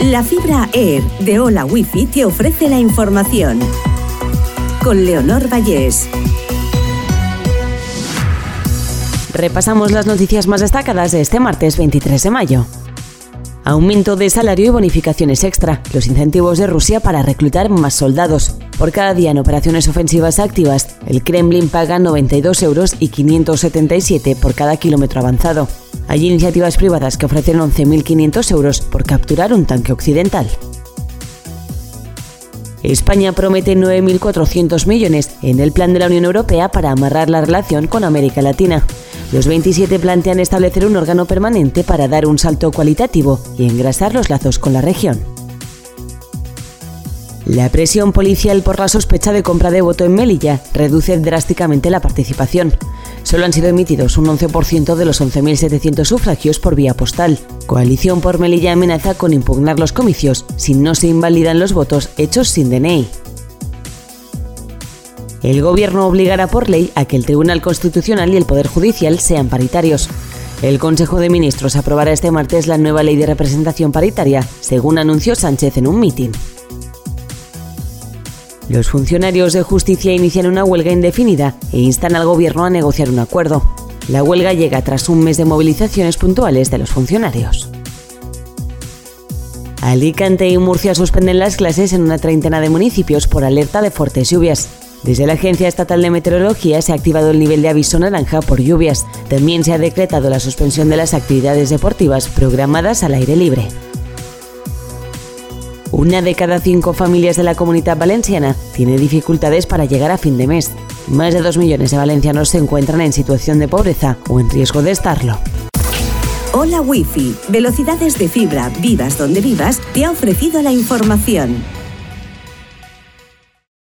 La fibra Air de Hola Wifi te ofrece la información. Con Leonor Vallés. Repasamos las noticias más destacadas de este martes 23 de mayo. Aumento de salario y bonificaciones extra. Los incentivos de Rusia para reclutar más soldados. Por cada día en operaciones ofensivas activas, el Kremlin paga 92 euros y 577 por cada kilómetro avanzado. Hay iniciativas privadas que ofrecen 11.500 euros por capturar un tanque occidental. España promete 9.400 millones en el plan de la Unión Europea para amarrar la relación con América Latina. Los 27 plantean establecer un órgano permanente para dar un salto cualitativo y engrasar los lazos con la región. La presión policial por la sospecha de compra de voto en Melilla reduce drásticamente la participación. Solo han sido emitidos un 11% de los 11.700 sufragios por vía postal. Coalición por Melilla amenaza con impugnar los comicios si no se invalidan los votos hechos sin DNI. El Gobierno obligará por ley a que el Tribunal Constitucional y el Poder Judicial sean paritarios. El Consejo de Ministros aprobará este martes la nueva ley de representación paritaria, según anunció Sánchez en un mitin. Los funcionarios de justicia inician una huelga indefinida e instan al Gobierno a negociar un acuerdo. La huelga llega tras un mes de movilizaciones puntuales de los funcionarios. Alicante y Murcia suspenden las clases en una treintena de municipios por alerta de fuertes lluvias. Desde la Agencia Estatal de Meteorología se ha activado el nivel de aviso naranja por lluvias. También se ha decretado la suspensión de las actividades deportivas programadas al aire libre. Una de cada cinco familias de la comunidad valenciana tiene dificultades para llegar a fin de mes. Más de dos millones de valencianos se encuentran en situación de pobreza o en riesgo de estarlo. Hola Wi-Fi, velocidades de fibra, vivas donde vivas, te ha ofrecido la información.